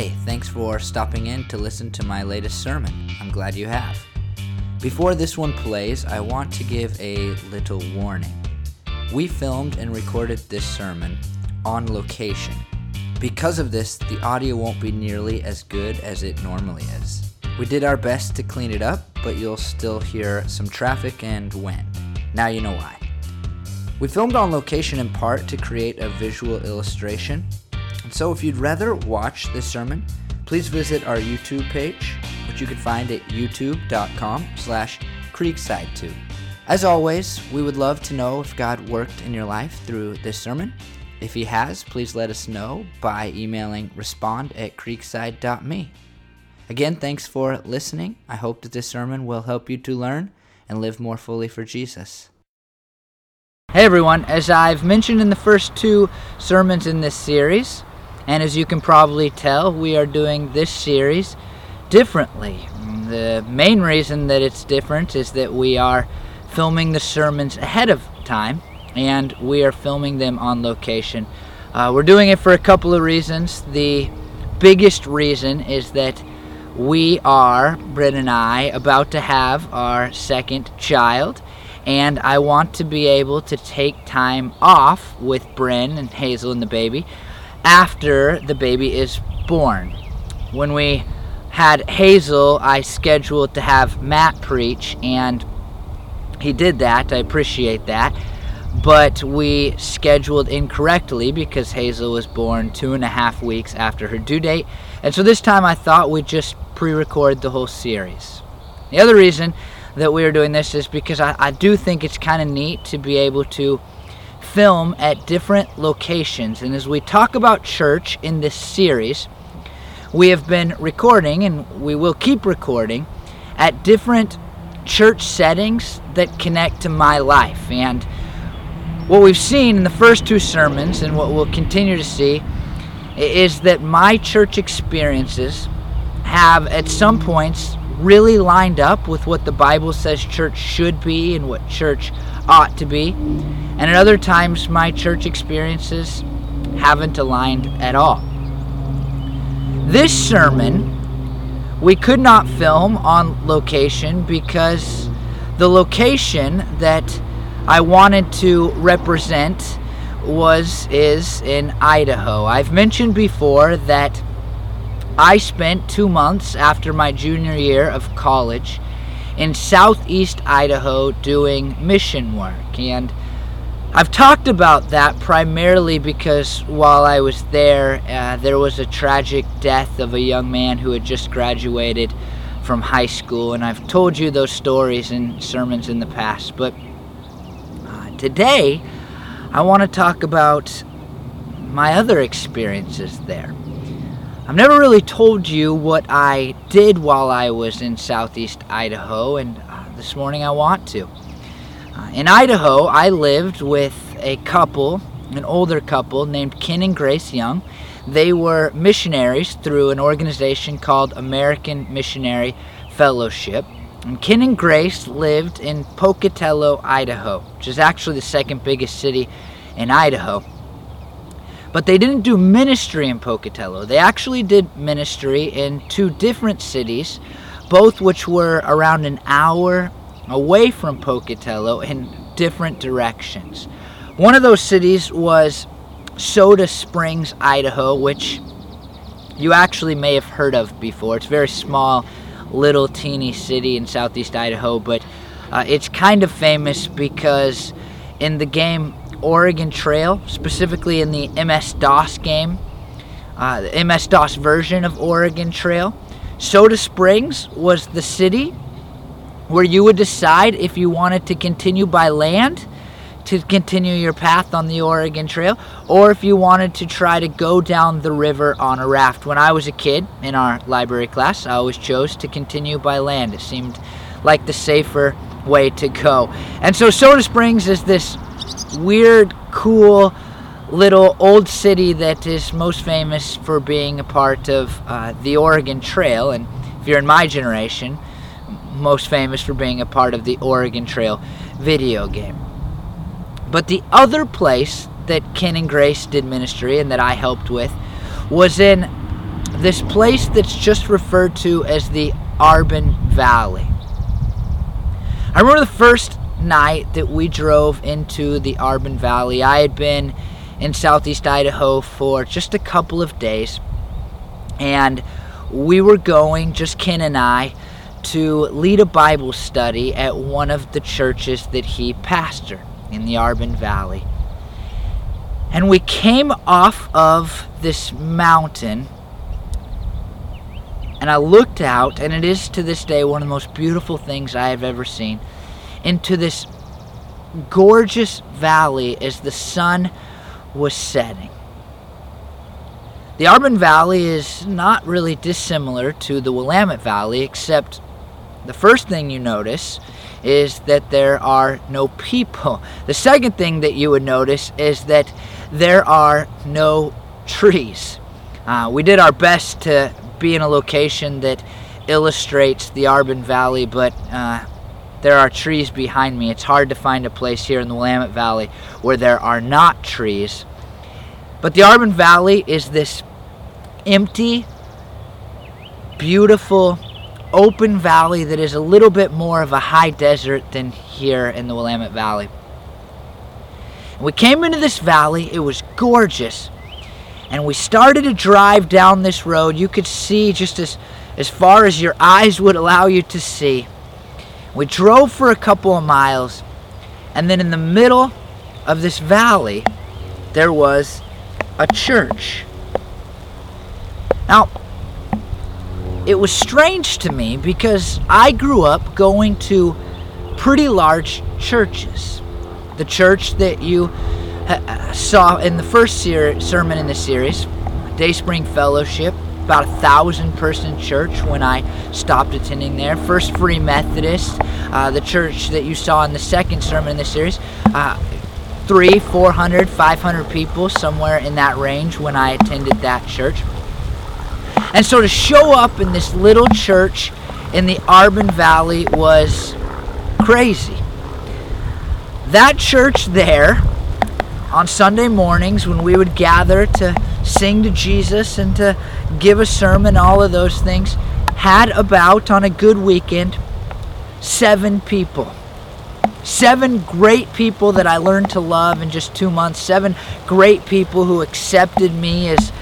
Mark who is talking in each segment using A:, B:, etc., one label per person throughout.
A: Hey, thanks for stopping in to listen to my latest sermon. I'm glad you have. Before this one plays, I want to give a little warning. We filmed and recorded this sermon on location. Because of this, the audio won't be nearly as good as it normally is. We did our best to clean it up, but you'll still hear some traffic and wind. Now you know why. We filmed on location in part to create a visual illustration and so if you'd rather watch this sermon, please visit our YouTube page, which you can find at youtube.com slash creekside2. As always, we would love to know if God worked in your life through this sermon. If he has, please let us know by emailing respond at creekside.me. Again, thanks for listening. I hope that this sermon will help you to learn and live more fully for Jesus. Hey everyone, as I've mentioned in the first two sermons in this series, and as you can probably tell, we are doing this series differently. The main reason that it's different is that we are filming the sermons ahead of time and we are filming them on location. Uh, we're doing it for a couple of reasons. The biggest reason is that we are, Britt and I, about to have our second child, and I want to be able to take time off with Bryn and Hazel and the baby after the baby is born. When we had Hazel, I scheduled to have Matt preach, and he did that. I appreciate that. But we scheduled incorrectly because Hazel was born two and a half weeks after her due date. And so this time I thought we'd just pre record the whole series. The other reason that we are doing this is because I, I do think it's kind of neat to be able to film at different locations. And as we talk about church in this series, we have been recording and we will keep recording at different church settings that connect to my life. And what we've seen in the first two sermons and what we'll continue to see is that my church experiences have at some points really lined up with what the Bible says church should be and what church ought to be. And at other times, my church experiences haven't aligned at all. This sermon we could not film on location because the location that I wanted to represent was is in Idaho. I've mentioned before that I spent 2 months after my junior year of college in southeast Idaho doing mission work. And I've talked about that primarily because while I was there, uh, there was a tragic death of a young man who had just graduated from high school. And I've told you those stories in sermons in the past. But uh, today, I want to talk about my other experiences there. I've never really told you what I did while I was in southeast Idaho, and uh, this morning I want to. Uh, in Idaho, I lived with a couple, an older couple named Ken and Grace Young. They were missionaries through an organization called American Missionary Fellowship. And Ken and Grace lived in Pocatello, Idaho, which is actually the second biggest city in Idaho. But they didn't do ministry in Pocatello. They actually did ministry in two different cities, both which were around an hour away from Pocatello in different directions. One of those cities was Soda Springs, Idaho, which you actually may have heard of before. It's a very small, little, teeny city in southeast Idaho, but uh, it's kind of famous because in the game Oregon Trail, specifically in the MS DOS game, uh, the MS DOS version of Oregon Trail. Soda Springs was the city where you would decide if you wanted to continue by land to continue your path on the Oregon Trail or if you wanted to try to go down the river on a raft. When I was a kid in our library class, I always chose to continue by land. It seemed like the safer way to go. And so Soda Springs is this weird, cool little old city that is most famous for being a part of uh, the Oregon Trail. And if you're in my generation, most famous for being a part of the Oregon Trail video game. But the other place that Ken and Grace did ministry and that I helped with was in this place that's just referred to as the Arbon Valley. I remember the first night that we drove into the Arbon Valley. I had been in southeast Idaho for just a couple of days, and we were going, just Ken and I, to lead a Bible study at one of the churches that he pastored in the Arbon Valley. And we came off of this mountain, and I looked out, and it is to this day one of the most beautiful things I have ever seen, into this gorgeous valley as the sun was setting. The Arbon Valley is not really dissimilar to the Willamette Valley, except the first thing you notice is that there are no people. The second thing that you would notice is that there are no trees. Uh, we did our best to be in a location that illustrates the Arbon Valley, but uh, there are trees behind me. It's hard to find a place here in the Willamette Valley where there are not trees. But the Arbon Valley is this empty, beautiful, open valley that is a little bit more of a high desert than here in the Willamette Valley. We came into this valley, it was gorgeous. And we started to drive down this road. You could see just as, as far as your eyes would allow you to see. We drove for a couple of miles, and then in the middle of this valley, there was a church. Now, it was strange to me because I grew up going to pretty large churches the church that you uh, saw in the first ser- sermon in the series, Dayspring Fellowship, about a thousand person church when I stopped attending there. First Free Methodist, uh, the church that you saw in the second sermon in the series, uh, three, four hundred, five hundred people, somewhere in that range when I attended that church. And so to show up in this little church in the Arbon Valley was crazy that church there on Sunday mornings when we would gather to sing to Jesus and to give a sermon, all of those things, had about on a good weekend seven people. Seven great people that I learned to love in just two months. Seven great people who accepted me as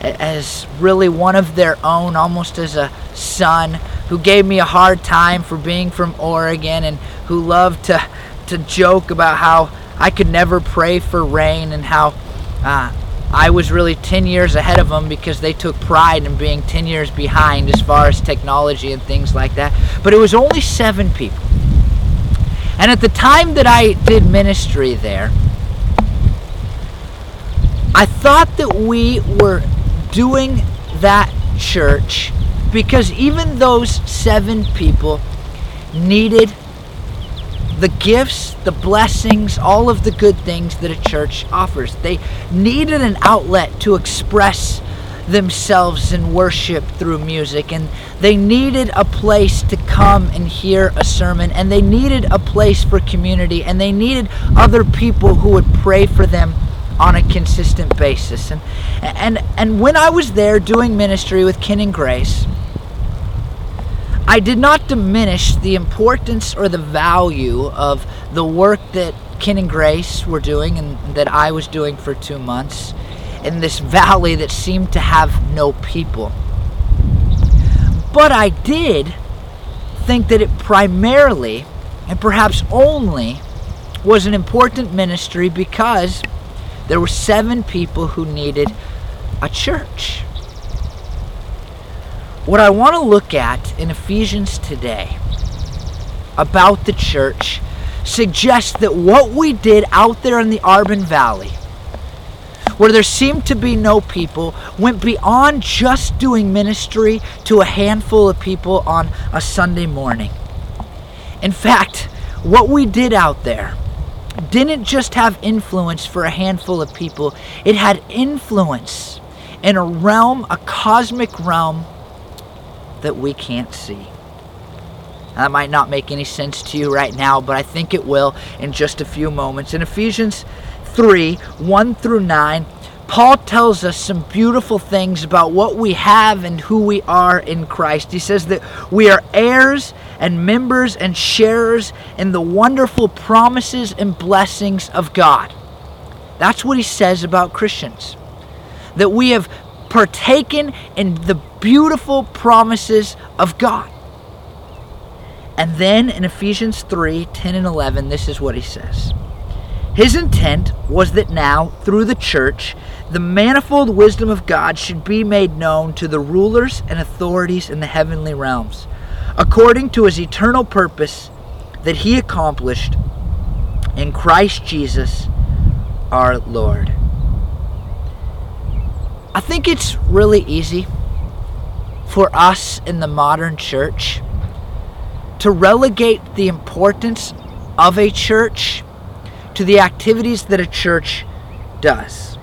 A: as really one of their own, almost as a son, who gave me a hard time for being from Oregon and who loved to to joke about how I could never pray for rain and how uh, I was really 10 years ahead of them because they took pride in being 10 years behind as far as technology and things like that. But it was only seven people. And at the time that I did ministry there, I thought that we were doing that church because even those seven people needed the gifts, the blessings, all of the good things that a church offers. They needed an outlet to express themselves in worship through music and they needed a place to come and hear a sermon and they needed a place for community and they needed other people who would pray for them on a consistent basis and and and when I was there doing ministry with Ken and Grace I did not diminish the importance or the value of the work that Ken and Grace were doing and that I was doing for two months in this valley that seemed to have no people. But I did think that it primarily, and perhaps only, was an important ministry because there were seven people who needed a church. What I want to look at in Ephesians today about the church suggests that what we did out there in the Arbon Valley, where there seemed to be no people, went beyond just doing ministry to a handful of people on a Sunday morning. In fact, what we did out there didn't just have influence for a handful of people, it had influence in a realm, a cosmic realm that we can't see. That might not make any sense to you right now, but I think it will in just a few moments. In Ephesians 3 1 through 9,
B: Paul tells us some beautiful things about what we have and who we are in Christ. He says that we are heirs and members and sharers in the wonderful promises and blessings of God. That's what he says about Christians. That we have partaken in the beautiful promises of God. And then in Ephesians 3 10 and 11, this is what he says. His intent was that now, through the church, the manifold wisdom of God should be made known to the rulers and authorities in the heavenly realms, according to his eternal purpose that he accomplished in Christ Jesus our Lord. I think it's really easy for us in the modern church to relegate the importance of a church to the activities that a church does.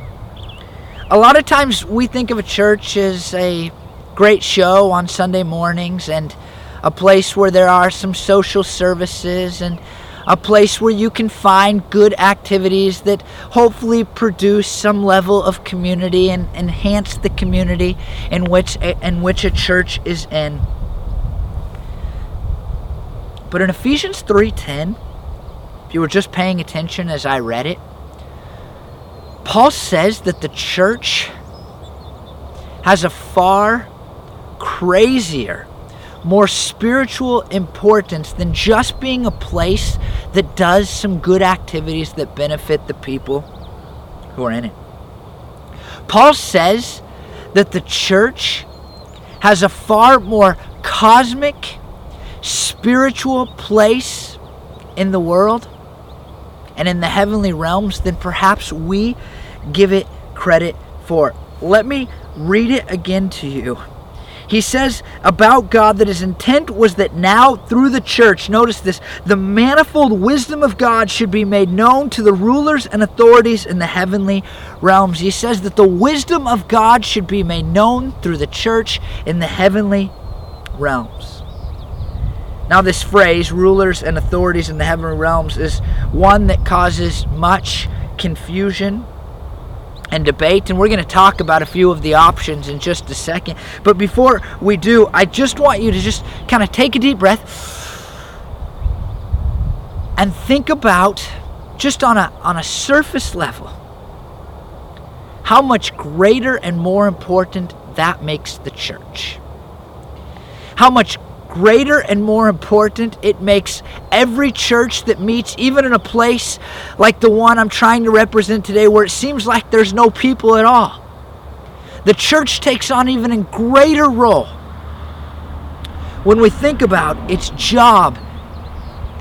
B: A lot of times we think of a church as a great show on Sunday mornings and a place where there are some social services and a place where you can find good activities that hopefully produce some level of community and enhance the community in which a, in which a church is in. But in Ephesians 3:10, if you were just paying attention as I read it, Paul says that the church has a far crazier, more spiritual importance than just being a place that does some good activities that benefit the people who are in it. Paul says that the church has a far more cosmic, spiritual place in the world and in the heavenly realms than perhaps we give it credit for. Let me read it again to you. He says about God that his intent was that now through the church, notice this, the manifold wisdom of God should be made known to the rulers and authorities in the heavenly realms. He says that the wisdom of God should be made known through the church in the heavenly realms. Now, this phrase, rulers and authorities in the heavenly realms, is one that causes much confusion and debate, and we're going to talk about a few of the options in just a second. But before we do, I just want you to just kind of take a deep breath and think about just on a on a surface level how much greater and more important that makes the church. How much greater and more important it makes every church that meets, even in a place like the one I'm trying to represent today, where it seems like there's no people at all. The church takes on even a greater role when we think about its job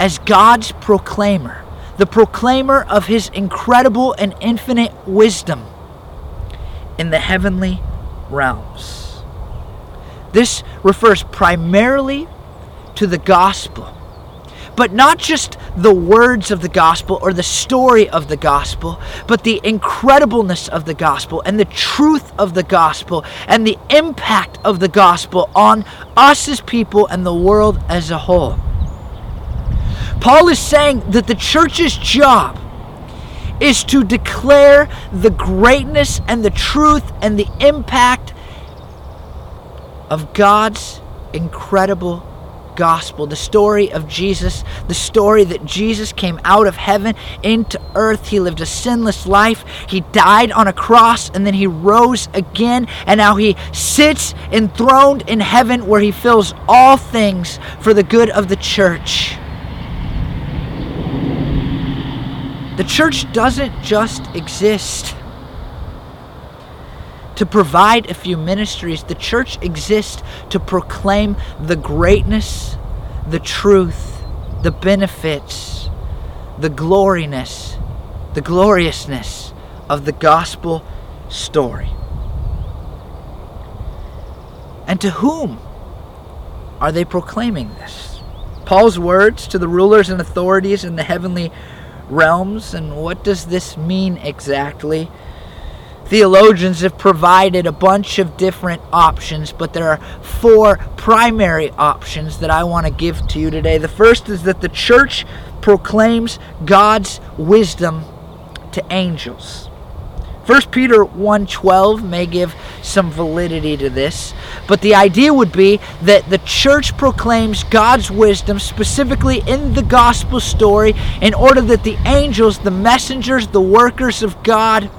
B: as God's proclaimer, the proclaimer of His incredible and infinite wisdom in the heavenly realms. This refers primarily to the gospel. But not just the words of the gospel or the story of the gospel, but the incredibleness of the gospel and the truth of the gospel and the impact of the gospel on us as people and the world as a whole. Paul is saying that the church's job is to declare the greatness and the truth and the impact of God's incredible gospel, the story of Jesus, the story that Jesus came out of heaven into earth. He lived a sinless life. He died on a cross and then he rose again. And now he sits enthroned in heaven where he fills all things for the good of the church. The church doesn't just exist to provide a few ministries. The church exists to proclaim the greatness, the truth, the benefits, the gloriness, the gloriousness of the gospel story. And to whom are they proclaiming this? Paul's words to the rulers and authorities in the heavenly realms, and what does this mean exactly? Theologians have provided a bunch of different options, but there are four primary options that I want to give to you today. The first is that the church proclaims God's wisdom to angels. 1 Peter 1:12 may give some validity to this, but the idea would be that the church proclaims God's wisdom specifically in the gospel story in order that the angels, the messengers, the workers of God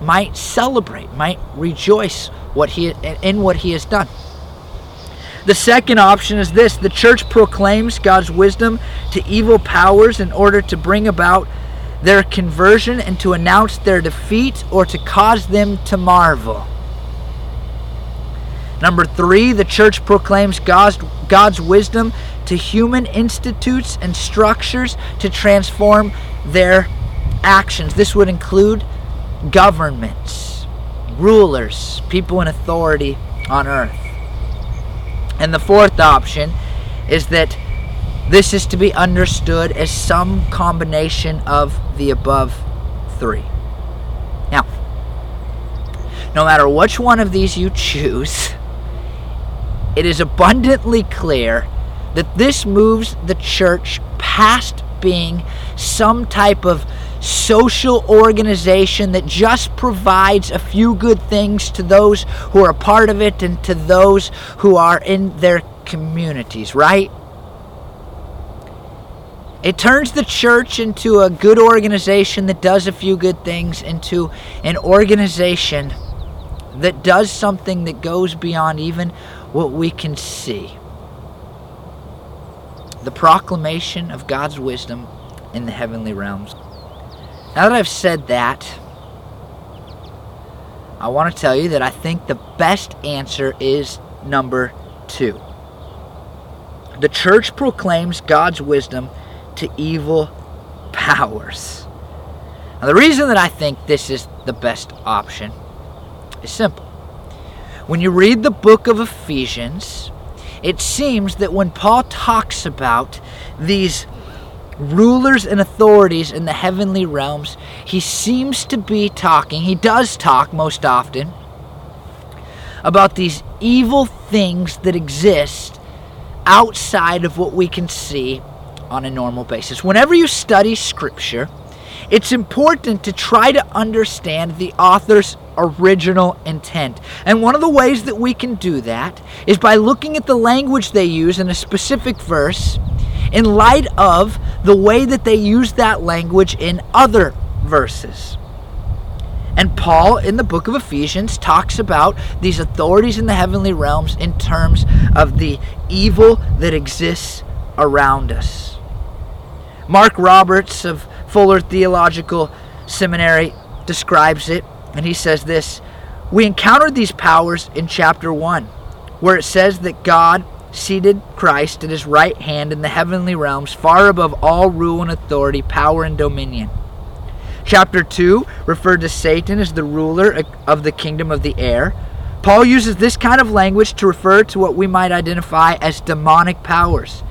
B: might celebrate, might rejoice what he in what he has done. The second option is this the church proclaims God's wisdom to evil powers in order to bring about their conversion and to announce their defeat or to cause them to marvel. Number three, the church proclaims God's, God's wisdom to human institutes and structures to transform their actions. This would include governments, rulers, people in authority on earth. And the fourth option is that this is to be understood as some combination of the above three. Now, no matter which one of these you choose, it is abundantly clear that this moves the church past being some type of social organization that just provides a few good things to those who are a part of it and to those who are in their communities, right? It turns the church into a good organization that does a few good things into an organization that does something that goes beyond even what we can see. The proclamation of God's wisdom in the heavenly realms. Now that I've said that, I want to tell you that I think the best answer is number two. The church proclaims God's wisdom to evil powers. Now, the reason that I think this is the best option is simple. When you read the book of Ephesians, it seems that when Paul talks about these rulers and authorities in the heavenly realms, he seems to be talking, he does talk most often, about these evil things that exist outside of what we can see on a normal basis. Whenever you study Scripture, it's important to try to understand the author's original intent. And one of the ways that we can do that is by looking at the language they use in a specific verse in light of the way that they use that language in other verses. And Paul in the book of Ephesians talks about these authorities in the heavenly realms in terms of the evil that exists around us. Mark Roberts of Fuller Theological Seminary describes it, and he says this We encountered these powers in chapter 1, where it says that God seated Christ at his right hand in the heavenly realms, far above all rule and authority, power and dominion. Chapter 2 referred to Satan as the ruler of the kingdom of the air. Paul uses this kind of language to refer to what we might identify as demonic powers.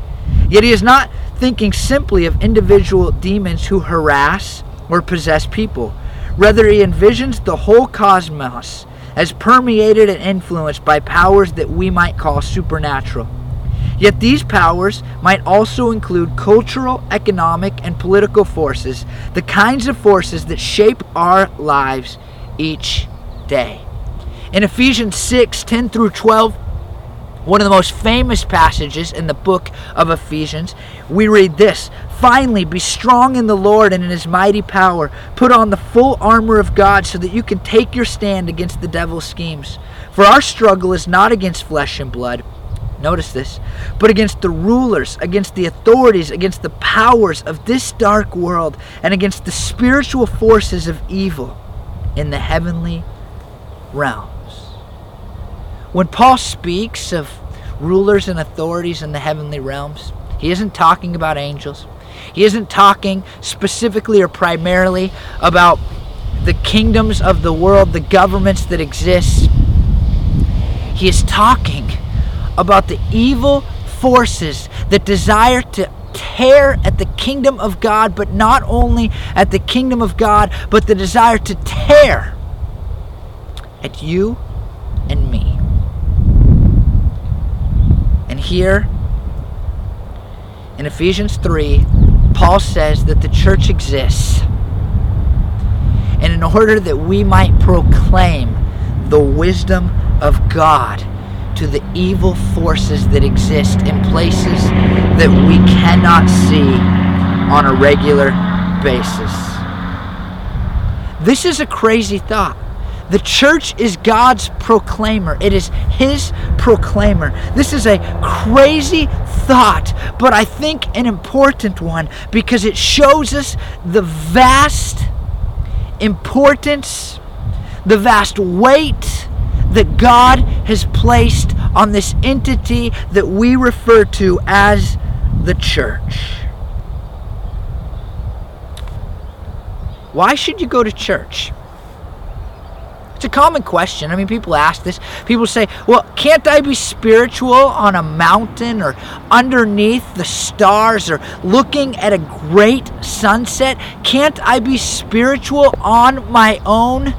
B: Yet he is not thinking simply of individual demons who harass or possess people. Rather, he envisions the whole cosmos as permeated and influenced by powers that we might call supernatural. Yet these powers might also include cultural, economic, and political forces, the kinds of forces that shape our lives each day. In Ephesians 6 10 through 12, one of the most famous passages in the book of Ephesians, we read this Finally, be strong in the Lord and in his mighty power. Put on the full armor of God so that you can take your stand against the devil's schemes. For our struggle is not against flesh and blood. Notice this, but against the rulers, against the authorities, against the powers of this dark world, and against the spiritual forces of evil in the heavenly realms. When Paul speaks of rulers and authorities in the heavenly realms, he isn't talking about angels. He isn't talking specifically or primarily about the kingdoms of the world, the governments that exist. He is talking about the evil forces that desire to tear at the kingdom of God, but not only at the kingdom of God, but the desire to tear at you and me. And here in Ephesians 3, Paul says that the church exists and in order that we might proclaim the wisdom of God to the evil forces that exist in places that we cannot see on a regular basis. This is a crazy thought. The church is God's proclaimer. It is His proclaimer. This is a crazy thought, but I think an important one because it shows us the vast importance, the vast weight that God has placed on this entity that we refer to as the church. Why should you go to church? It's a common question. I mean, people ask this. People say, well, can't I be spiritual on a mountain or underneath the stars or looking at a great sunset? Can't I be spiritual on my own,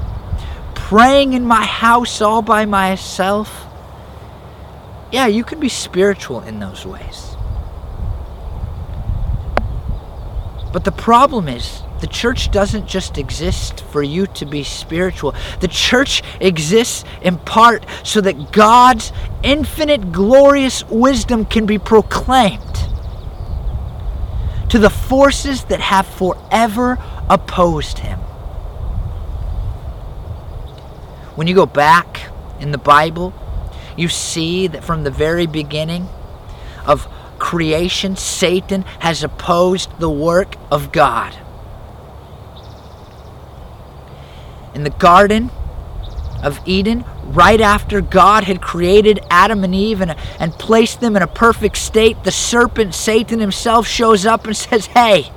B: praying in my house all by myself? Yeah, you can be spiritual in those ways. But the problem is, the church doesn't just exist for you to be spiritual. The church exists in part so that God's infinite, glorious wisdom can be proclaimed to the forces that have forever opposed him. When you go back in the Bible, you see that from the very beginning of creation, Satan has opposed the work of God. In the Garden of Eden, right after God had created Adam and Eve and, and placed them in a perfect state, the serpent, Satan himself, shows up and says, Hey,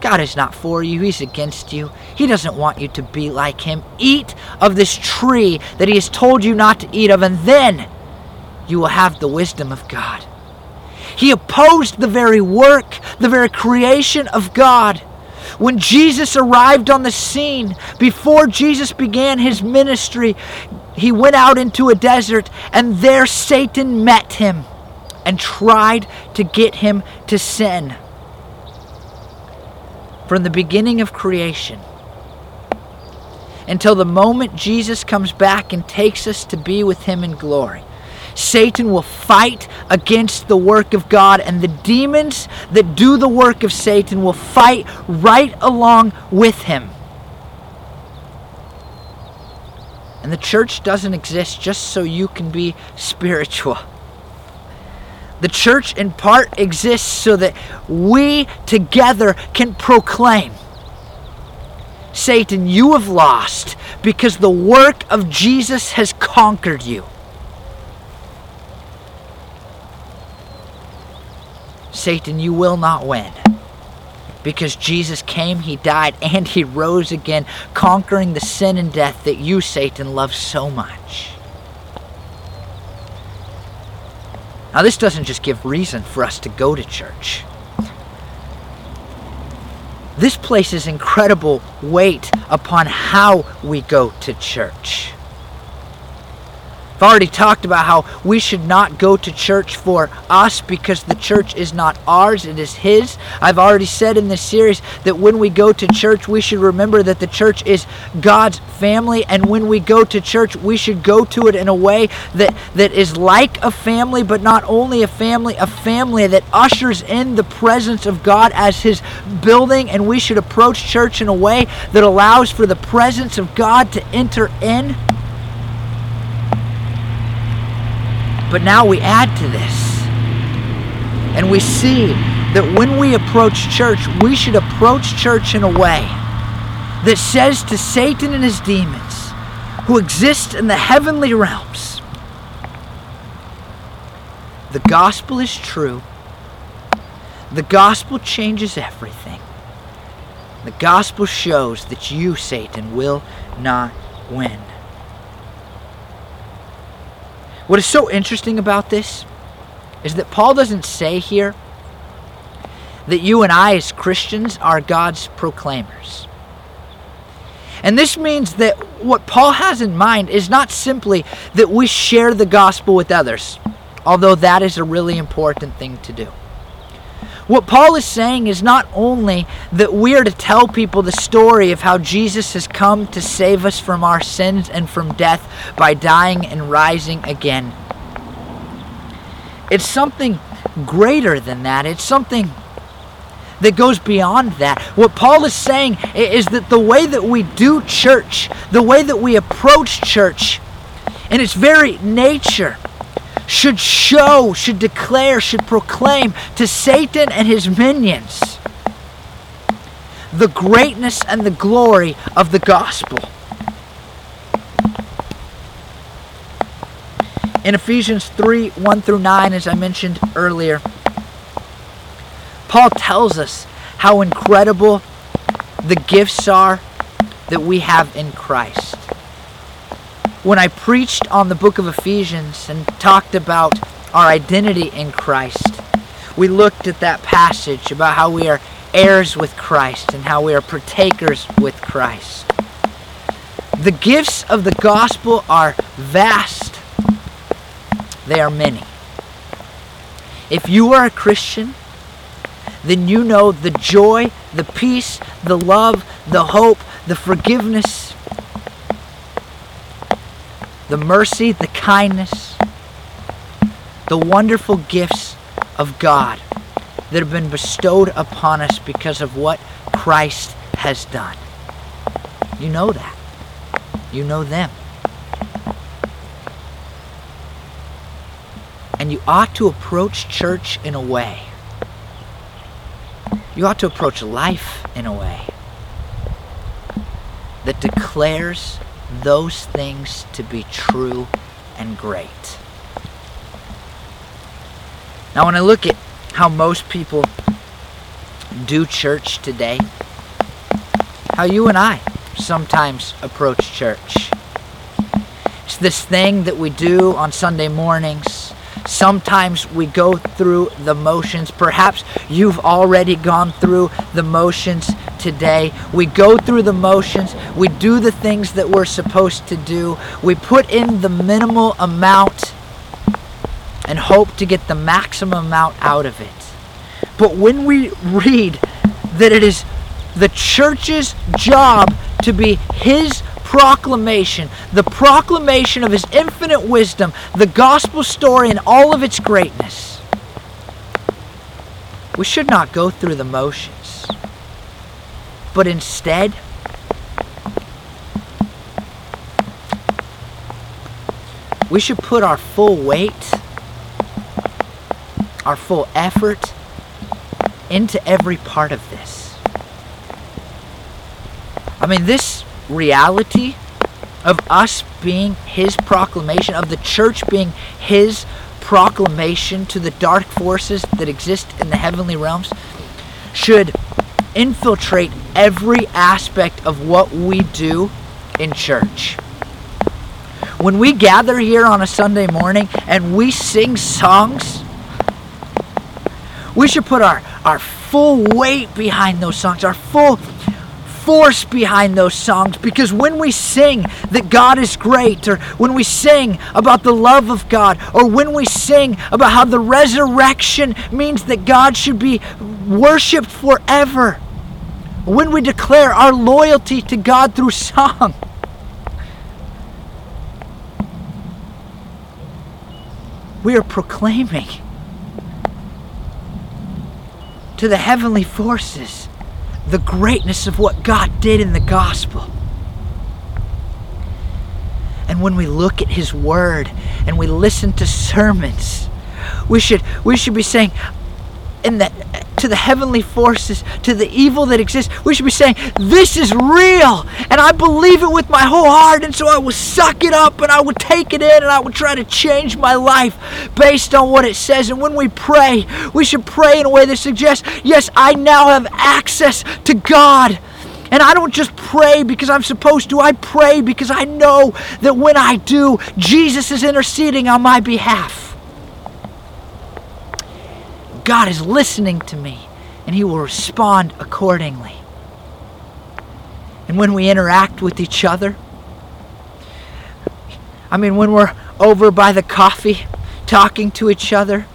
B: God is not for you, He's against you. He doesn't want you to be like Him. Eat of this tree that He has told you not to eat of, and then you will have the wisdom of God. He opposed the very work, the very creation of God. When Jesus arrived on the scene, before Jesus began his ministry, he went out into a desert, and there Satan met him and tried to get him to sin. From the beginning of creation until the moment Jesus comes back and takes us to be with him in glory. Satan will fight against the work of God, and the demons that do the work of Satan will fight right along with him. And the church doesn't exist just so you can be spiritual. The church, in part, exists so that we together can proclaim Satan, you have lost because the work of Jesus has conquered you. Satan, you will not win. Because Jesus came, He died, and He rose again, conquering the sin and death that you, Satan, love so much. Now, this doesn't just give reason for us to go to church. This places incredible weight upon how we go to church. Already talked about how we should not go to church for us because the church is not ours, it is His. I've already said in this series that when we go to church, we should remember that the church is God's family, and when we go to church, we should go to it in a way that, that is like a family, but not only a family, a family that ushers in the presence of God as His building, and we should approach church in a way that allows for the presence of God to enter in. But now we add to this. And we see that when we approach church, we should approach church in a way that says to Satan and his demons, who exist in the heavenly realms, the gospel is true. The gospel changes everything. The gospel shows that you, Satan, will not win. What is so interesting about this is that Paul doesn't say here that you and I, as Christians, are God's proclaimers. And this means that what Paul has in mind is not simply that we share the gospel with others, although that is a really important thing to do. What Paul is saying is not only that we are to tell people the story of how Jesus has come to save us from our sins and from death by dying and rising again. It's something greater than that. It's something that goes beyond that. What Paul is saying is that the way that we do church, the way that we approach church, in its very nature, should show, should declare, should proclaim to Satan and his minions the greatness and the glory of the gospel. In Ephesians 3 1 through 9, as I mentioned earlier, Paul tells us how incredible the gifts are that we have in Christ when I preached on the book of Ephesians and talked about our identity in Christ, we looked at that passage about how we are heirs with Christ and how we are partakers with Christ. The gifts of the gospel are vast, they are many. If you are a Christian, then you know the joy, the peace, the love, the hope, the forgiveness, the mercy, the kindness, the wonderful gifts of God that have been bestowed upon us because of what Christ has done. You know that. You know them. And you ought to approach church in a way. You ought to approach life in a way that declares those things to be true and great. Now, when I look at how most people do church today, how you and I sometimes approach church. It's this thing that we do on Sunday mornings. Sometimes we go through the motions. Perhaps you've already gone through the motions today. We go through the motions, we do the things that we're supposed to do, we put in the minimal amount and hope to get the maximum amount out of it. But when we read that it is the church's job to be his proclamation, the proclamation of his infinite wisdom, the gospel story in all of its greatness, we should not go through the motions. But instead, we should put our full weight, our full effort into every part of this. I mean, this reality of us being His proclamation, of the church being His proclamation to the dark forces that exist in the heavenly realms, should infiltrate every aspect of what we do in church. When we gather here on a Sunday morning and we sing songs, we should put our, our full weight behind those songs, our full force behind those songs because when we sing that God is great, or when we sing about the love of God, or when we sing about how the resurrection means that God should be worshiped forever, when we declare our loyalty to God through song. We are proclaiming to the heavenly forces the greatness of what God did in the gospel. And when we look at his word and we listen to sermons, we should we should be saying in the to the heavenly forces, to the evil that exists. We should be saying, This is real, and I believe it with my whole heart, and so I will suck it up and I will take it in and I will try to change my life based on what it says. And when we pray, we should pray in a way that suggests, Yes, I now have access to God. And I don't just pray because I'm supposed to. I pray because I know that when I do, Jesus is interceding on my behalf. God is listening to me and He will respond accordingly. And when we interact with each other, I mean, when we're over by the coffee talking to each other,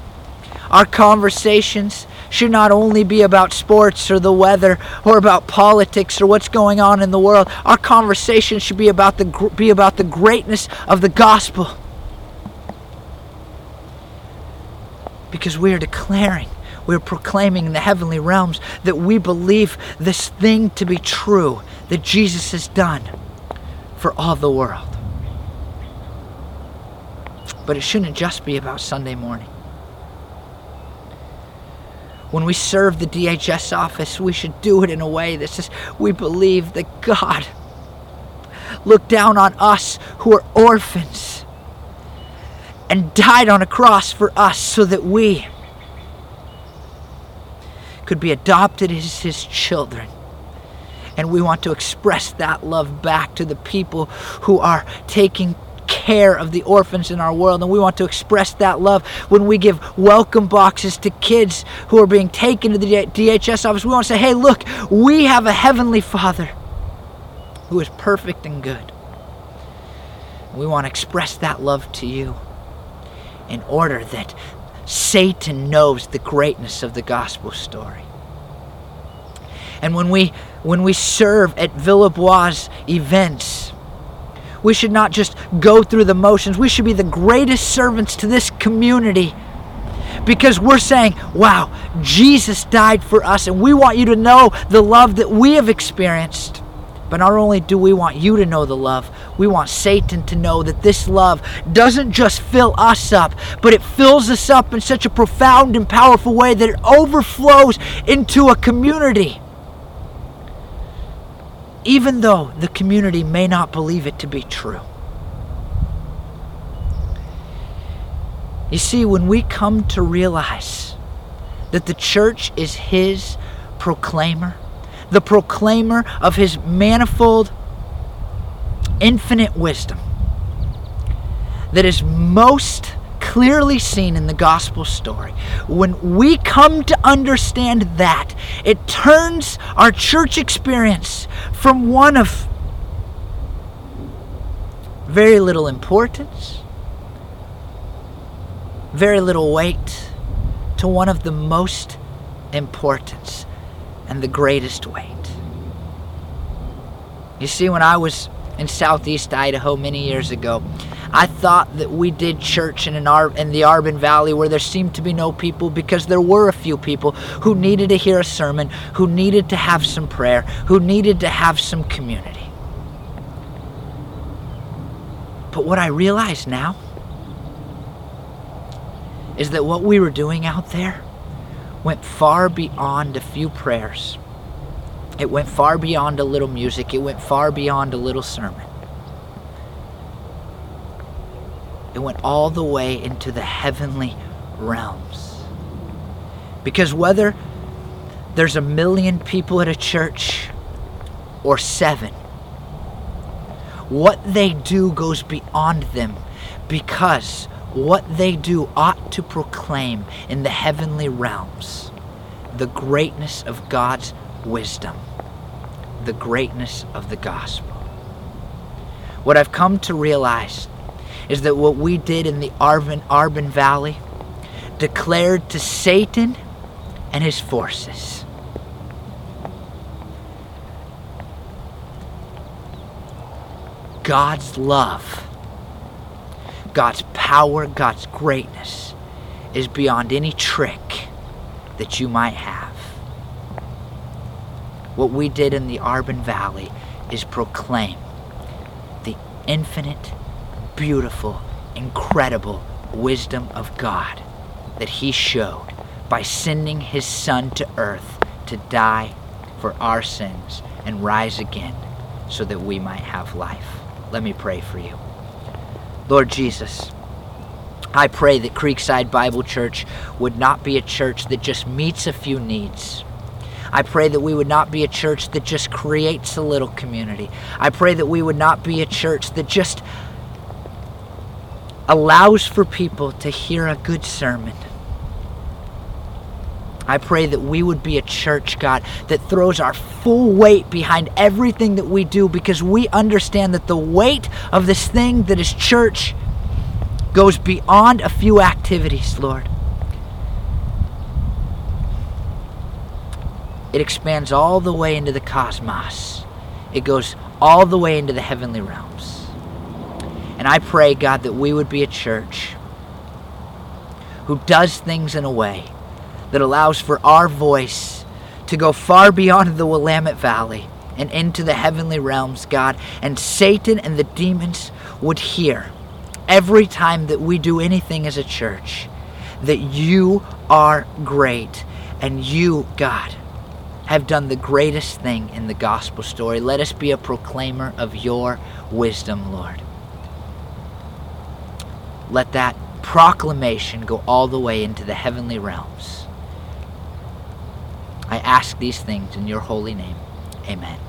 B: our conversations should not only be about sports or the weather or about politics or what's going on in the world. Our conversation should be about the be about the greatness of the gospel. Because we are declaring, we are proclaiming in the heavenly realms that we believe this thing to be true that Jesus has done for all the world. But it shouldn't just be about Sunday morning. When we serve the DHS office, we should do it in a way that says we believe that God looked down on us who are orphans and died on a cross for us so that we could be adopted as his children. And we want to express that love back to the people who are taking care of the orphans in our world. And we want to express that love when we give welcome boxes to kids who are being taken to the DHS office. We want to say, hey, look, we have a heavenly Father who is perfect and good. We want to express that love to you in order that Satan knows the greatness of the gospel story. And when we when we serve at Villebois events, we should not just go through the motions. We should be the greatest servants to this community because we're saying, wow, Jesus died for us, and we want you to know the love that we have experienced. But not only do we want you to know the love, we want Satan to know that this love doesn't just fill us up, but it fills us up in such a profound and powerful way that it overflows into a community even though the community may not believe it to be true. You see, when we come to realize that the church is His proclaimer, the proclaimer of His manifold, infinite wisdom, that is most clearly seen in the gospel story. When we come to understand that, it turns our church experience from one of very little importance, very little weight, to one of the most importance and the greatest weight. You see, when I was in southeast Idaho many years ago, I thought that we did church in an Ar- in the Arbon Valley where there seemed to be no people because there were a few people who needed to hear a sermon, who needed to have some prayer, who needed to have some community. But what I realize now is that what we were doing out there went far beyond a few prayers. It went far beyond a little music. It went far beyond a little sermon. It went all the way into the heavenly realms. Because whether there's a million people at a church or seven, what they do goes beyond them because what they do ought to proclaim in the heavenly realms the greatness of God's wisdom, the greatness of the gospel. What I've come to realize is that what we did in the Arbon, Arbon Valley declared to Satan and his forces God's love, God's power, God's greatness is beyond any trick that you might have. What we did in the Arbon Valley is proclaim the infinite beautiful, incredible wisdom of God that He showed by sending His Son to earth to die for our sins and rise again so that we might have life. Let me pray for you. Lord Jesus, I pray that Creekside Bible Church would not be a church that just meets a few needs. I pray that we would not be a church that just creates a little community. I pray that we would not be a church that just allows for people to hear a good sermon. I pray that we would be a church, God, that throws our full weight behind everything that we do because we understand that the weight of this thing that is church goes beyond a few activities, Lord. It expands all the way into the cosmos. It goes all the way into the heavenly realms. And I pray, God, that we would be a church who does things in a way that allows for our voice to go far beyond the Willamette Valley and into the heavenly realms, God. And Satan and the demons would hear every time that we do anything as a church that you are great and you, God, have done the greatest thing in the gospel story. Let us be a proclaimer of your wisdom, Lord. Let that proclamation go all the way into the heavenly realms. I ask these things in your holy name. Amen.